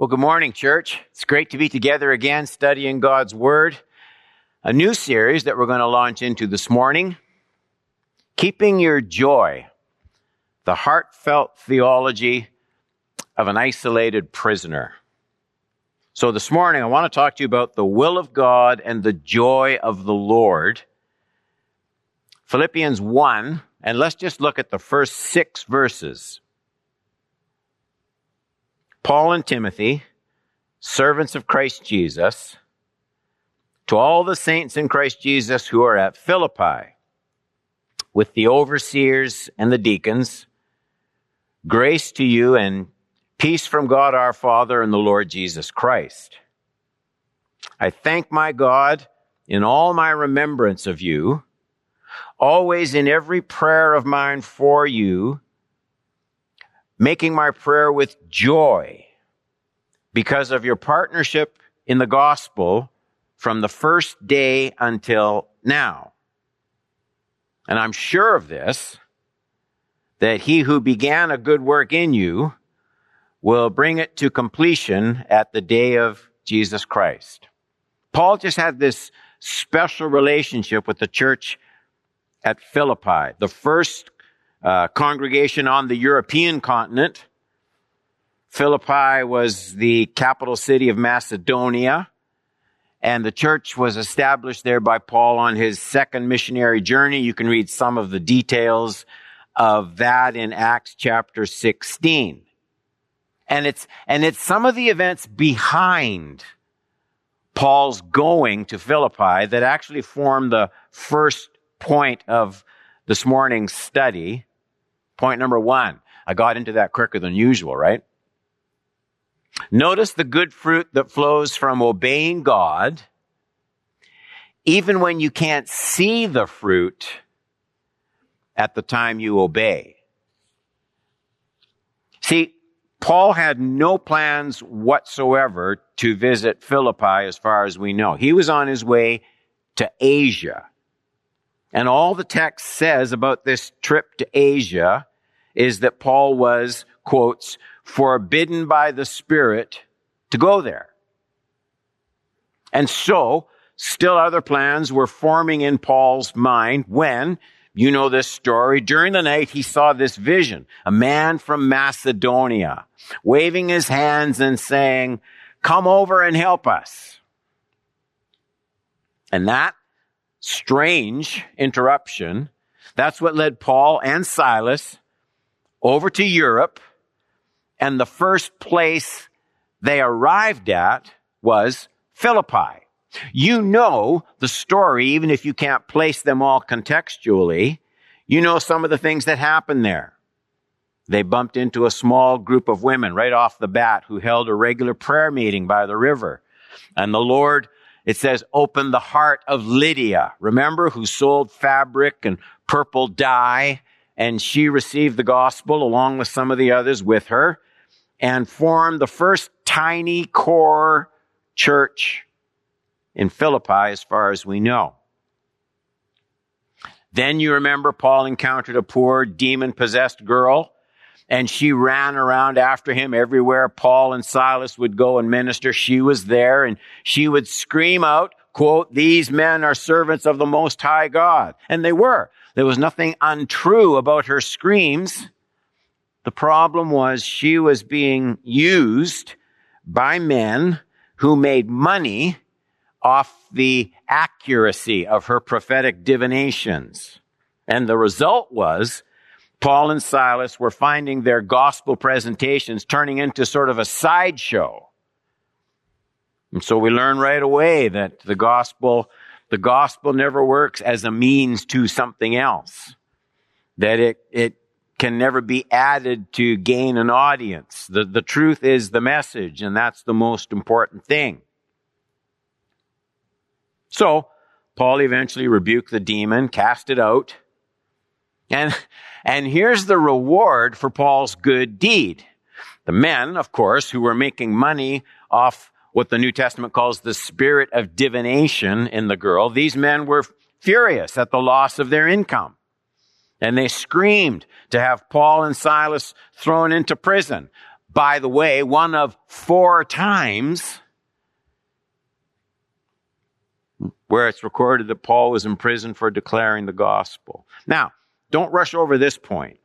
Well, good morning, church. It's great to be together again studying God's Word. A new series that we're going to launch into this morning Keeping Your Joy, the heartfelt theology of an isolated prisoner. So, this morning, I want to talk to you about the will of God and the joy of the Lord. Philippians 1, and let's just look at the first six verses. Paul and Timothy, servants of Christ Jesus, to all the saints in Christ Jesus who are at Philippi, with the overseers and the deacons, grace to you and peace from God our Father and the Lord Jesus Christ. I thank my God in all my remembrance of you, always in every prayer of mine for you, making my prayer with joy because of your partnership in the gospel from the first day until now. And I'm sure of this, that he who began a good work in you will bring it to completion at the day of Jesus Christ. Paul just had this special relationship with the church at Philippi, the first uh, congregation on the European continent. Philippi was the capital city of Macedonia, and the church was established there by Paul on his second missionary journey. You can read some of the details of that in Acts chapter 16. And it's, and it's some of the events behind Paul's going to Philippi that actually form the first point of this morning's study. Point number one. I got into that quicker than usual, right? Notice the good fruit that flows from obeying God, even when you can't see the fruit at the time you obey. See, Paul had no plans whatsoever to visit Philippi as far as we know. He was on his way to Asia. And all the text says about this trip to Asia is that Paul was, quotes, forbidden by the Spirit to go there. And so, still other plans were forming in Paul's mind when, you know this story, during the night he saw this vision, a man from Macedonia waving his hands and saying, come over and help us. And that strange interruption, that's what led Paul and Silas over to Europe, and the first place they arrived at was Philippi. You know the story, even if you can't place them all contextually. You know some of the things that happened there. They bumped into a small group of women right off the bat who held a regular prayer meeting by the river. And the Lord, it says, opened the heart of Lydia. Remember who sold fabric and purple dye and she received the gospel along with some of the others with her and formed the first tiny core church in Philippi as far as we know. Then you remember Paul encountered a poor demon possessed girl and she ran around after him everywhere Paul and Silas would go and minister. She was there and she would scream out, quote, these men are servants of the most high God. And they were. There was nothing untrue about her screams. The problem was she was being used by men who made money off the accuracy of her prophetic divinations. And the result was Paul and Silas were finding their gospel presentations turning into sort of a sideshow. And so we learn right away that the gospel the gospel never works as a means to something else. That it, it can never be added to gain an audience. The, the truth is the message, and that's the most important thing. So, Paul eventually rebuked the demon, cast it out, and, and here's the reward for Paul's good deed. The men, of course, who were making money off what the New Testament calls the spirit of divination in the girl. These men were furious at the loss of their income. And they screamed to have Paul and Silas thrown into prison. by the way, one of four times where it's recorded that Paul was in prison for declaring the gospel. Now, don't rush over this point.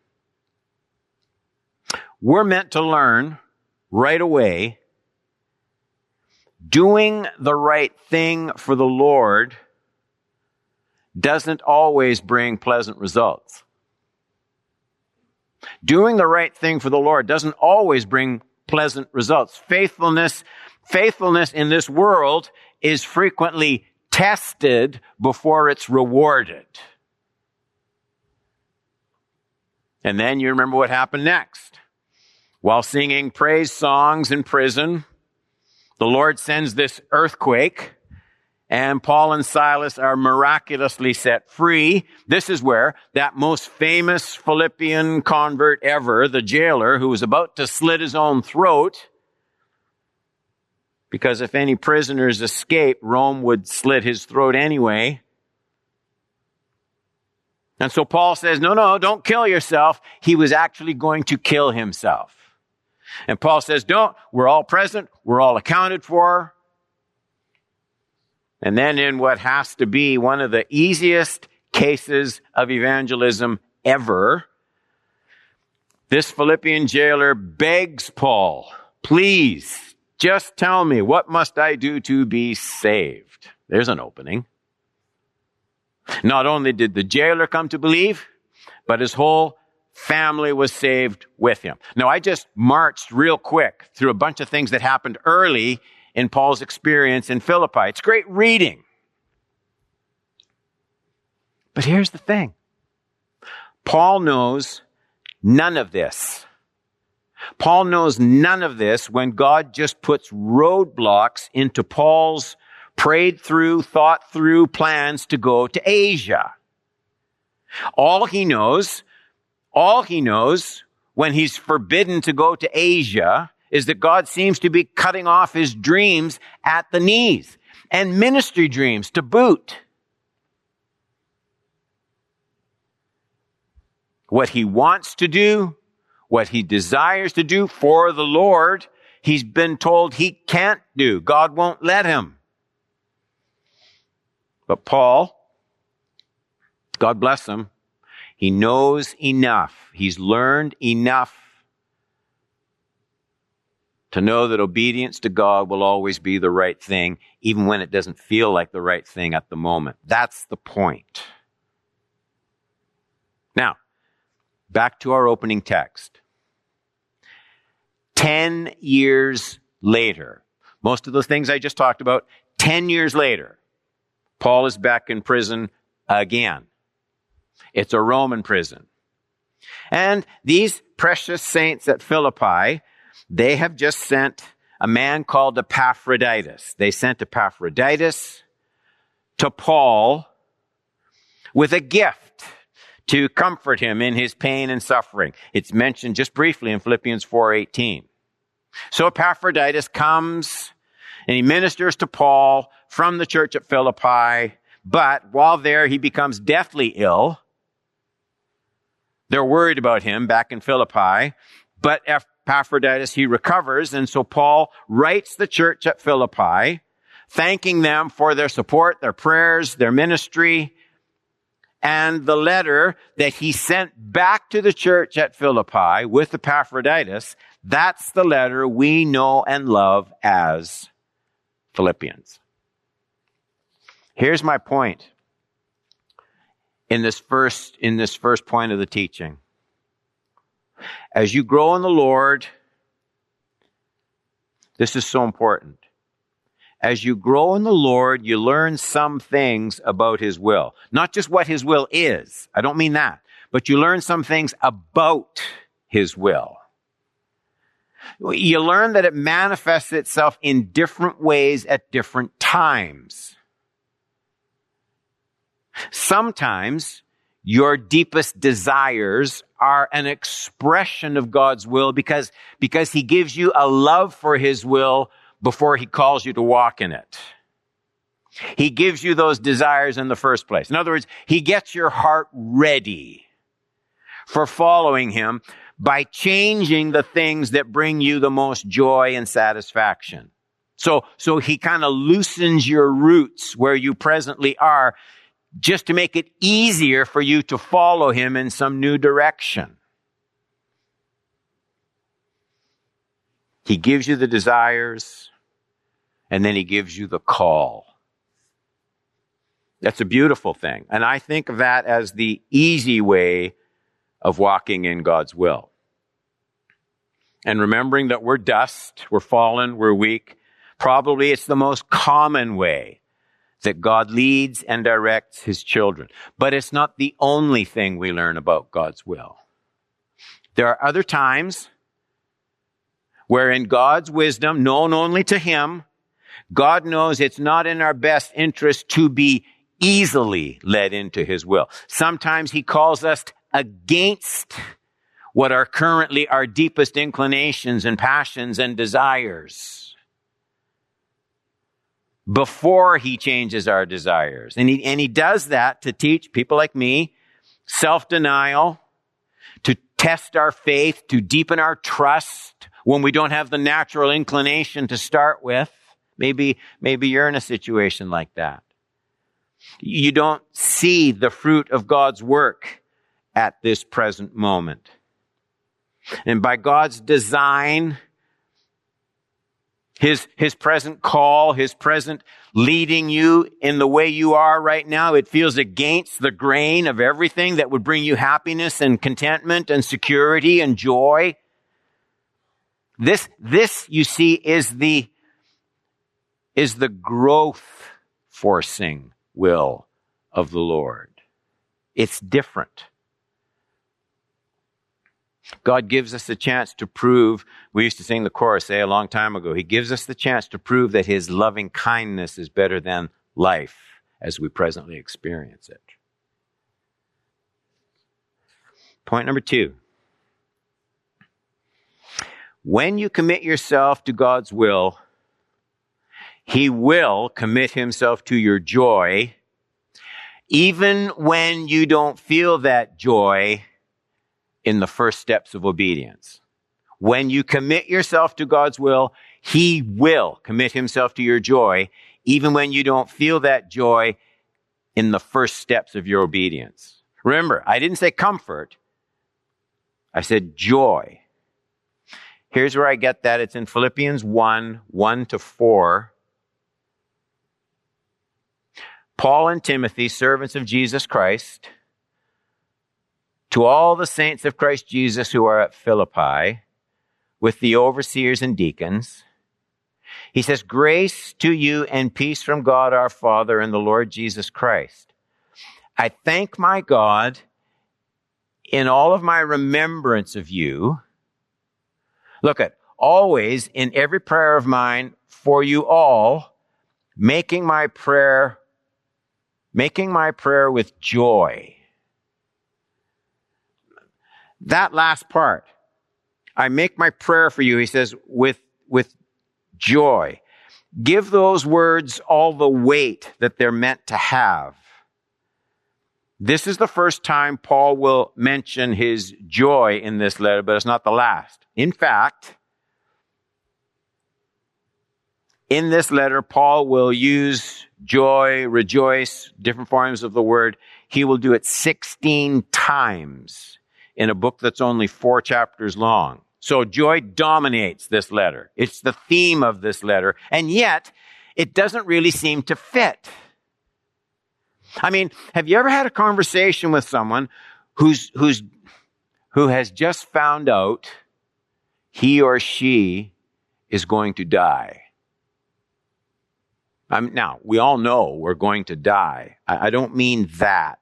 We're meant to learn right away doing the right thing for the Lord doesn't always bring pleasant results. Doing the right thing for the Lord doesn't always bring pleasant results. Faithfulness, faithfulness in this world is frequently tested before it's rewarded. And then you remember what happened next. While singing praise songs in prison, the Lord sends this earthquake and Paul and Silas are miraculously set free. This is where that most famous Philippian convert ever, the jailer who was about to slit his own throat, because if any prisoners escaped, Rome would slit his throat anyway. And so Paul says, no, no, don't kill yourself. He was actually going to kill himself. And Paul says, don't, we're all present, we're all accounted for. And then in what has to be one of the easiest cases of evangelism ever, this Philippian jailer begs Paul, please, just tell me, what must I do to be saved? There's an opening. Not only did the jailer come to believe, but his whole family was saved with him. Now, I just marched real quick through a bunch of things that happened early in Paul's experience in Philippi. It's great reading. But here's the thing. Paul knows none of this. Paul knows none of this when God just puts roadblocks into Paul's prayed through, thought through plans to go to Asia. All he knows, all he knows when he's forbidden to go to Asia is that God seems to be cutting off his dreams at the knees and ministry dreams to boot. What he wants to do, what he desires to do for the Lord, he's been told he can't do. God won't let him. But Paul, God bless him, he knows enough. He's learned enough to know that obedience to God will always be the right thing, even when it doesn't feel like the right thing at the moment. That's the point. Now, back to our opening text. Ten years later, most of those things I just talked about, ten years later, Paul is back in prison again. It's a Roman prison. And these precious saints at Philippi they have just sent a man called Epaphroditus. They sent Epaphroditus to Paul with a gift to comfort him in his pain and suffering. It's mentioned just briefly in Philippians 4:18. So Epaphroditus comes and he ministers to Paul from the church at Philippi, but while there he becomes deathly ill. They're worried about him back in Philippi, but Epaphroditus, he recovers. And so Paul writes the church at Philippi, thanking them for their support, their prayers, their ministry. And the letter that he sent back to the church at Philippi with Epaphroditus, that's the letter we know and love as Philippians. Here's my point in this first, in this first point of the teaching. As you grow in the Lord, this is so important. As you grow in the Lord, you learn some things about His will. Not just what His will is. I don't mean that. But you learn some things about His will. You learn that it manifests itself in different ways at different times. Sometimes your deepest desires are an expression of God's will because, because he gives you a love for his will before he calls you to walk in it. He gives you those desires in the first place. In other words, he gets your heart ready for following him by changing the things that bring you the most joy and satisfaction. So, so he kind of loosens your roots where you presently are just to make it easier for you to follow him in some new direction. He gives you the desires and then he gives you the call. That's a beautiful thing. And I think of that as the easy way of walking in God's will. And remembering that we're dust, we're fallen, we're weak. Probably it's the most common way that God leads and directs his children. But it's not the only thing we learn about God's will. There are other times where in God's wisdom, known only to him, God knows it's not in our best interest to be easily led into his will. Sometimes he calls us against what are currently our deepest inclinations and passions and desires before he changes our desires. And he, and he does that to teach people like me self-denial, to test our faith, to deepen our trust when we don't have the natural inclination to start with. Maybe, maybe you're in a situation like that. You don't see the fruit of God's work at this present moment. And by God's design, his, his present call, His present leading you in the way you are right now, it feels against the grain of everything that would bring you happiness and contentment and security and joy. This, this, you see, is the, is the growth forcing will of the Lord. It's different. God gives us a chance to prove, we used to sing the chorus, say, a long time ago, He gives us the chance to prove that His loving kindness is better than life as we presently experience it. Point number two. When you commit yourself to God's will, He will commit Himself to your joy, even when you don't feel that joy in the first steps of obedience. When you commit yourself to God's will, He will commit Himself to your joy, even when you don't feel that joy in the first steps of your obedience. Remember, I didn't say comfort. I said joy. Here's where I get that. It's in Philippians 1, 1 to 4. Paul and Timothy, servants of Jesus Christ, to all the saints of Christ Jesus who are at Philippi, with the overseers and deacons, he says, Grace to you and peace from God our Father and the Lord Jesus Christ. I thank my God in all of my remembrance of you. Look at always in every prayer of mine for you all, making my prayer, making my prayer with joy that last part, I make my prayer for you, he says, with, with joy. Give those words all the weight that they're meant to have. This is the first time Paul will mention his joy in this letter, but it's not the last. In fact, in this letter, Paul will use joy, rejoice, different forms of the word. He will do it 16 times in a book that's only four chapters long. So joy dominates this letter. It's the theme of this letter. And yet, it doesn't really seem to fit. I mean, have you ever had a conversation with someone who's, who's, who has just found out he or she is going to die? I'm, now, we all know we're going to die. I, I don't mean that.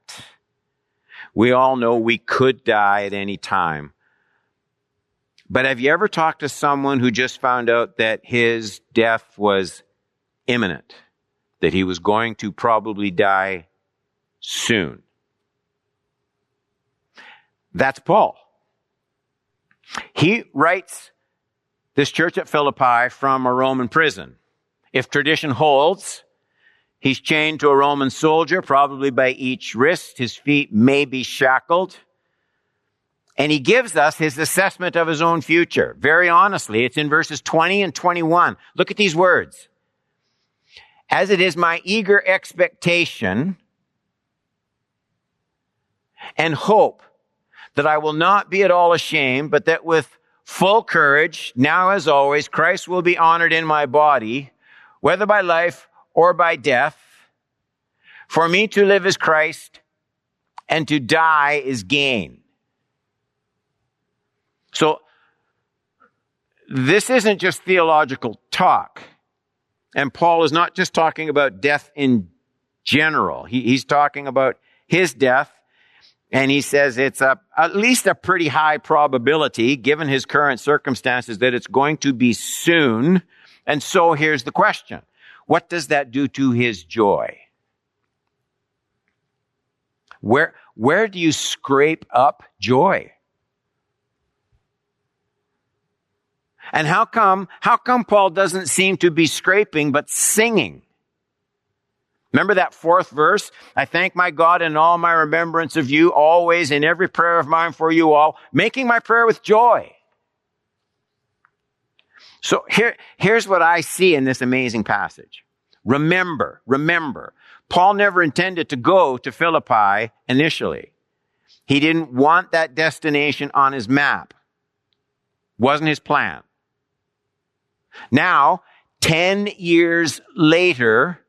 We all know we could die at any time. But have you ever talked to someone who just found out that his death was imminent? That he was going to probably die soon? That's Paul. He writes this church at Philippi from a Roman prison. If tradition holds, He's chained to a Roman soldier, probably by each wrist. His feet may be shackled. And he gives us his assessment of his own future. Very honestly, it's in verses 20 and 21. Look at these words. As it is my eager expectation and hope that I will not be at all ashamed, but that with full courage, now as always, Christ will be honored in my body, whether by life or by death. For me to live is Christ and to die is gain. So, this isn't just theological talk. And Paul is not just talking about death in general. He, he's talking about his death. And he says it's a, at least a pretty high probability, given his current circumstances, that it's going to be soon. And so here's the question. What does that do to his joy? Where, where do you scrape up joy? And how come, how come Paul doesn't seem to be scraping, but singing? Remember that fourth verse? I thank my God in all my remembrance of you, always in every prayer of mine for you all, making my prayer with joy. So here, here's what I see in this amazing passage. Remember, remember, Paul never intended to go to Philippi initially. He didn't want that destination on his map. Wasn't his plan. Now, 10 years later,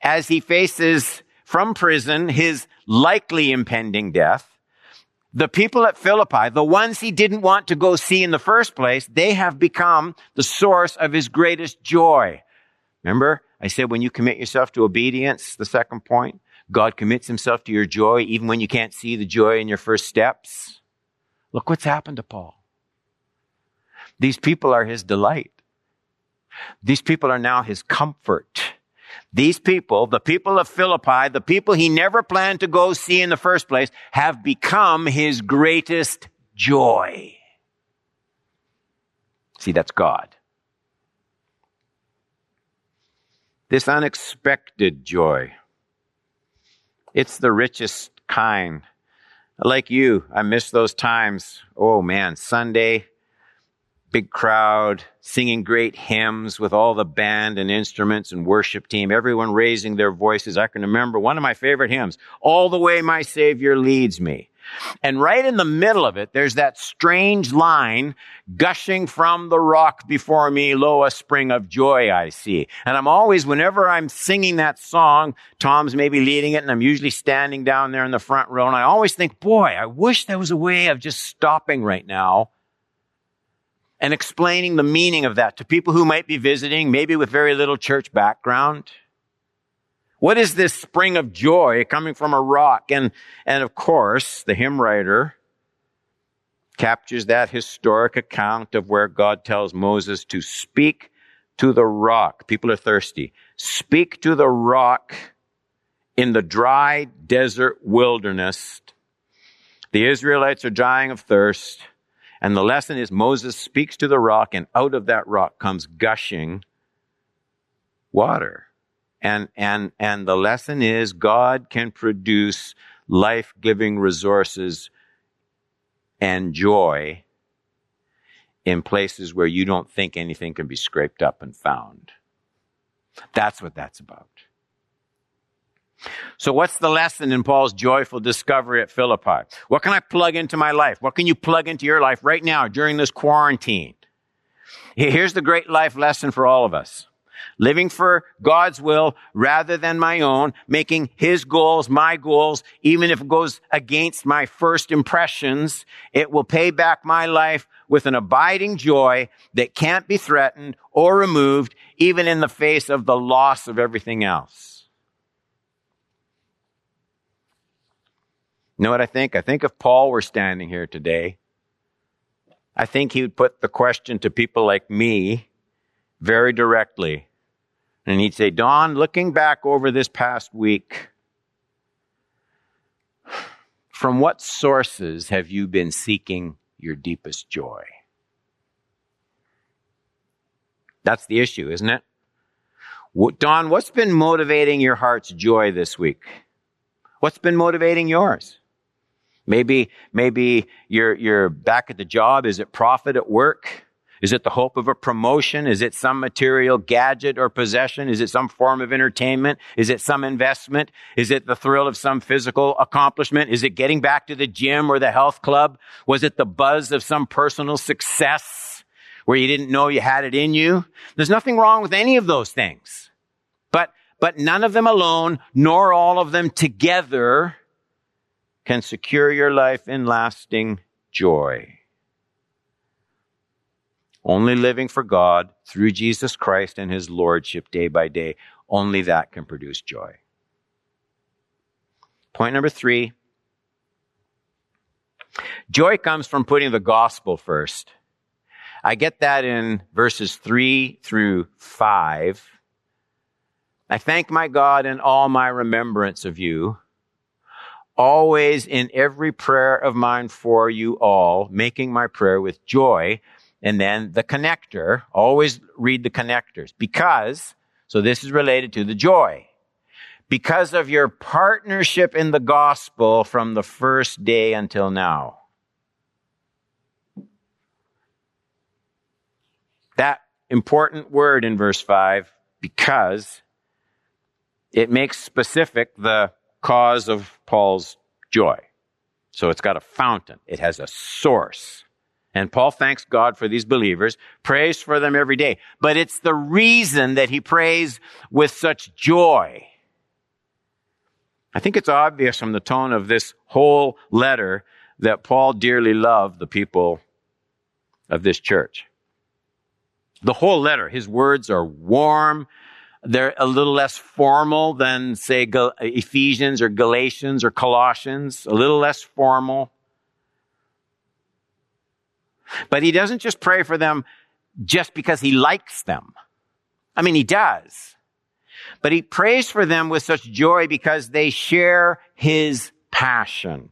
as he faces from prison his likely impending death, the people at Philippi, the ones he didn't want to go see in the first place, they have become the source of his greatest joy. Remember, I said when you commit yourself to obedience, the second point, God commits himself to your joy even when you can't see the joy in your first steps. Look what's happened to Paul. These people are his delight. These people are now his comfort. These people, the people of Philippi, the people he never planned to go see in the first place, have become his greatest joy. See, that's God. This unexpected joy. It's the richest kind. Like you, I miss those times. Oh man, Sunday, big crowd, singing great hymns with all the band and instruments and worship team, everyone raising their voices. I can remember one of my favorite hymns, All the Way My Savior Leads Me. And right in the middle of it, there's that strange line gushing from the rock before me, lo, a spring of joy I see. And I'm always, whenever I'm singing that song, Tom's maybe leading it and I'm usually standing down there in the front row and I always think, boy, I wish there was a way of just stopping right now and explaining the meaning of that to people who might be visiting, maybe with very little church background. What is this spring of joy coming from a rock? And, and of course, the hymn writer captures that historic account of where God tells Moses to speak to the rock. People are thirsty. Speak to the rock in the dry desert wilderness. The Israelites are dying of thirst. And the lesson is Moses speaks to the rock, and out of that rock comes gushing water. And, and, and the lesson is God can produce life giving resources and joy in places where you don't think anything can be scraped up and found. That's what that's about. So what's the lesson in Paul's joyful discovery at Philippi? What can I plug into my life? What can you plug into your life right now during this quarantine? Here's the great life lesson for all of us. Living for God's will rather than my own, making His goals my goals, even if it goes against my first impressions, it will pay back my life with an abiding joy that can't be threatened or removed, even in the face of the loss of everything else. You know what I think? I think if Paul were standing here today, I think he would put the question to people like me very directly. And he'd say, Don, looking back over this past week, from what sources have you been seeking your deepest joy? That's the issue, isn't it? Don, what's been motivating your heart's joy this week? What's been motivating yours? Maybe, maybe you're, you're back at the job. Is it profit at work? Is it the hope of a promotion? Is it some material gadget or possession? Is it some form of entertainment? Is it some investment? Is it the thrill of some physical accomplishment? Is it getting back to the gym or the health club? Was it the buzz of some personal success where you didn't know you had it in you? There's nothing wrong with any of those things. But, but none of them alone, nor all of them together can secure your life in lasting joy. Only living for God through Jesus Christ and His Lordship day by day, only that can produce joy. Point number three joy comes from putting the gospel first. I get that in verses three through five. I thank my God in all my remembrance of you, always in every prayer of mine for you all, making my prayer with joy and then the connector. Always read the connectors because, so this is related to the joy. Because of your partnership in the gospel from the first day until now. That important word in verse 5, because it makes specific the cause of Paul's joy. So it's got a fountain. It has a source. And Paul thanks God for these believers, prays for them every day. But it's the reason that he prays with such joy. I think it's obvious from the tone of this whole letter that Paul dearly loved the people of this church. The whole letter, his words are warm. They're a little less formal than, say, Ephesians or Galatians or Colossians, a little less formal. But he doesn't just pray for them just because he likes them. I mean, he does. But he prays for them with such joy because they share his passion.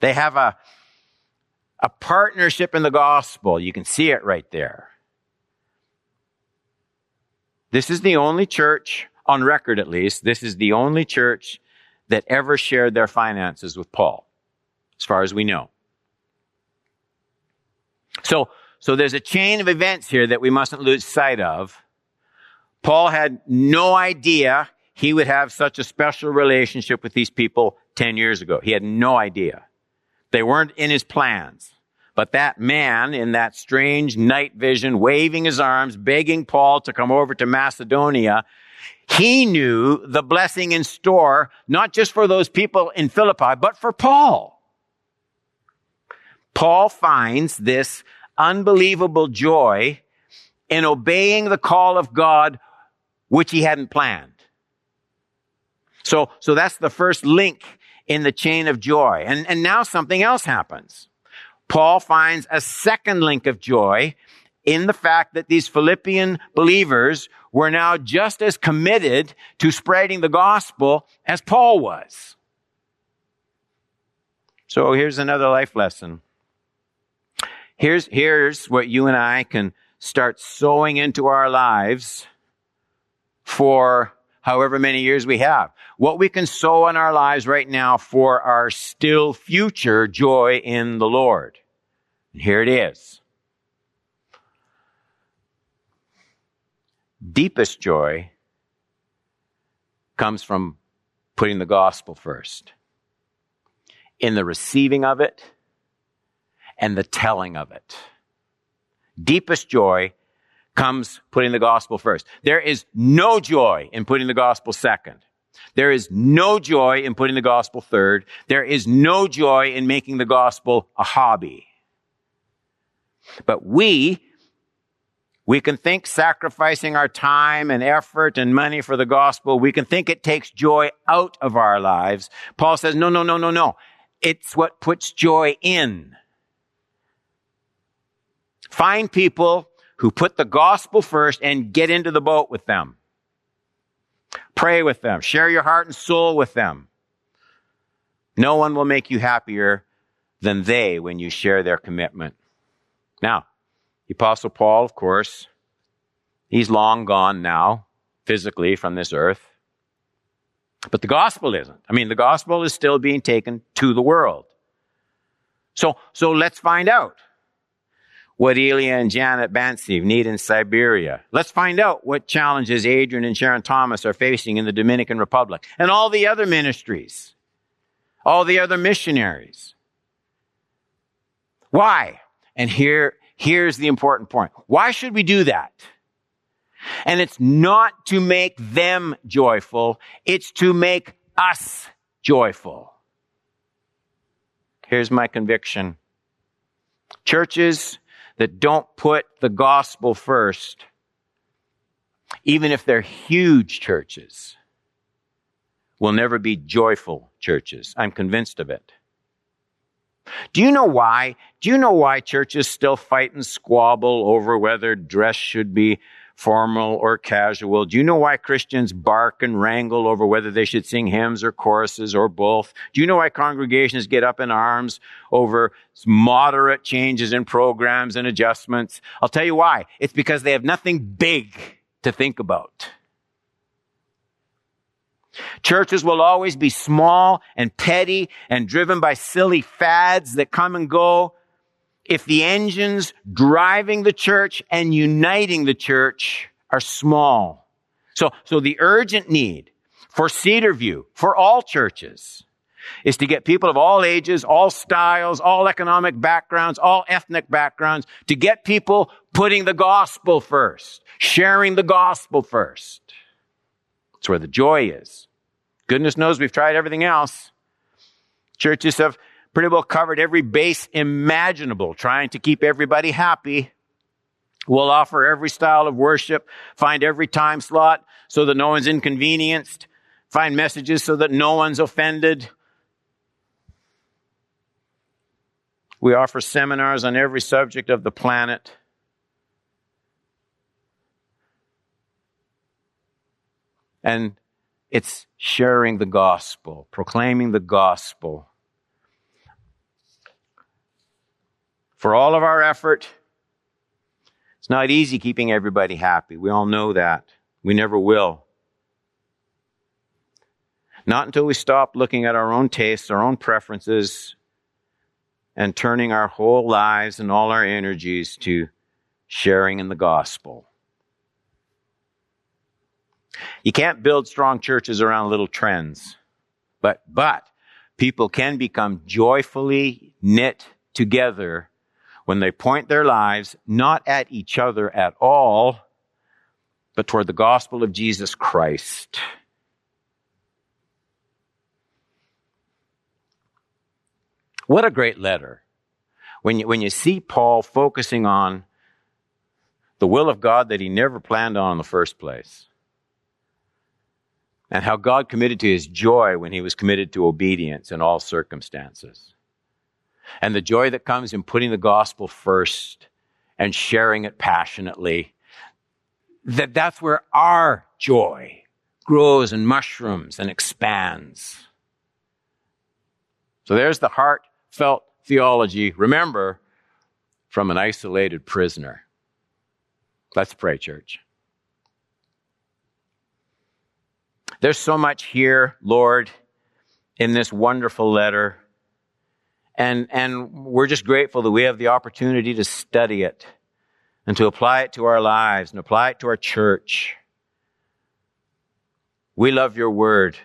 They have a, a partnership in the gospel. You can see it right there. This is the only church, on record at least, this is the only church that ever shared their finances with Paul, as far as we know. So, so there's a chain of events here that we mustn't lose sight of. Paul had no idea he would have such a special relationship with these people 10 years ago. He had no idea. They weren't in his plans. But that man in that strange night vision, waving his arms, begging Paul to come over to Macedonia, he knew the blessing in store, not just for those people in Philippi, but for Paul. Paul finds this unbelievable joy in obeying the call of God, which he hadn't planned. So, so that's the first link in the chain of joy. And, and now something else happens. Paul finds a second link of joy in the fact that these Philippian believers were now just as committed to spreading the gospel as Paul was. So here's another life lesson. Here's, here's what you and I can start sowing into our lives for however many years we have. What we can sow in our lives right now for our still future joy in the Lord. And here it is. Deepest joy comes from putting the gospel first. In the receiving of it, and the telling of it. Deepest joy comes putting the gospel first. There is no joy in putting the gospel second. There is no joy in putting the gospel third. There is no joy in making the gospel a hobby. But we, we can think sacrificing our time and effort and money for the gospel, we can think it takes joy out of our lives. Paul says, no, no, no, no, no. It's what puts joy in. Find people who put the gospel first and get into the boat with them. Pray with them. Share your heart and soul with them. No one will make you happier than they when you share their commitment. Now, the Apostle Paul, of course, he's long gone now, physically from this earth. But the gospel isn't. I mean, the gospel is still being taken to the world. So, so let's find out what Elia and Janet Bansiv need in Siberia. Let's find out what challenges Adrian and Sharon Thomas are facing in the Dominican Republic and all the other ministries, all the other missionaries. Why? And here, here's the important point. Why should we do that? And it's not to make them joyful. It's to make us joyful. Here's my conviction. Churches that don't put the gospel first, even if they're huge churches, will never be joyful churches. I'm convinced of it. Do you know why? Do you know why churches still fight and squabble over whether dress should be formal or casual? Do you know why Christians bark and wrangle over whether they should sing hymns or choruses or both? Do you know why congregations get up in arms over moderate changes in programs and adjustments? I'll tell you why. It's because they have nothing big to think about. Churches will always be small and petty and driven by silly fads that come and go. If the engines driving the church and uniting the church are small. So, so the urgent need for Cedarview, for all churches, is to get people of all ages, all styles, all economic backgrounds, all ethnic backgrounds, to get people putting the gospel first, sharing the gospel first. It's where the joy is. Goodness knows we've tried everything else. Churches have pretty well covered every base imaginable, trying to keep everybody happy. We'll offer every style of worship, find every time slot so that no one's inconvenienced, find messages so that no one's offended. We offer seminars on every subject of the planet. And it's sharing the gospel, proclaiming the gospel. For all of our effort, it's not easy keeping everybody happy. We all know that. We never will. Not until we stop looking at our own tastes, our own preferences, and turning our whole lives and all our energies to sharing in the gospel. You can't build strong churches around little trends. But, but people can become joyfully knit together when they point their lives not at each other at all, but toward the gospel of Jesus Christ. What a great letter. When you, when you see Paul focusing on the will of God that he never planned on in the first place and how God committed to his joy when he was committed to obedience in all circumstances. And the joy that comes in putting the gospel first and sharing it passionately, that that's where our joy grows and mushrooms and expands. So there's the heartfelt theology, remember, from an isolated prisoner. Let's pray, church. There's so much here, Lord, in this wonderful letter. And, and we're just grateful that we have the opportunity to study it and to apply it to our lives and apply it to our church. We love your word.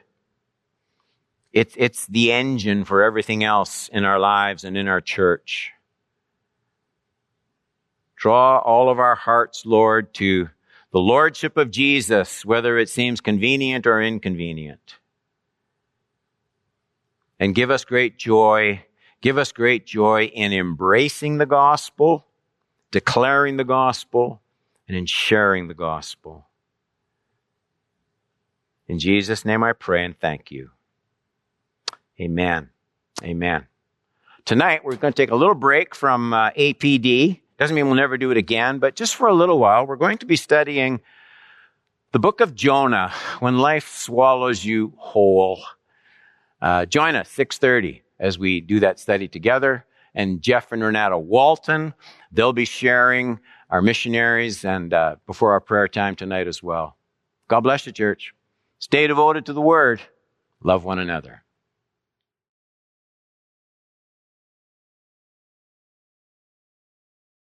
It's, it's the engine for everything else in our lives and in our church. Draw all of our hearts, Lord, to the lordship of Jesus, whether it seems convenient or inconvenient. And give us great joy. Give us great joy in embracing the gospel, declaring the gospel, and in sharing the gospel. In Jesus' name I pray and thank you. Amen. Amen. Tonight we're going to take a little break from uh, APD. Doesn't mean we'll never do it again, but just for a little while, we're going to be studying the book of Jonah, when life swallows you whole. Uh, join us 6.30 as we do that study together. And Jeff and Renata Walton, they'll be sharing our missionaries and uh, before our prayer time tonight as well. God bless you, church. Stay devoted to the word. Love one another.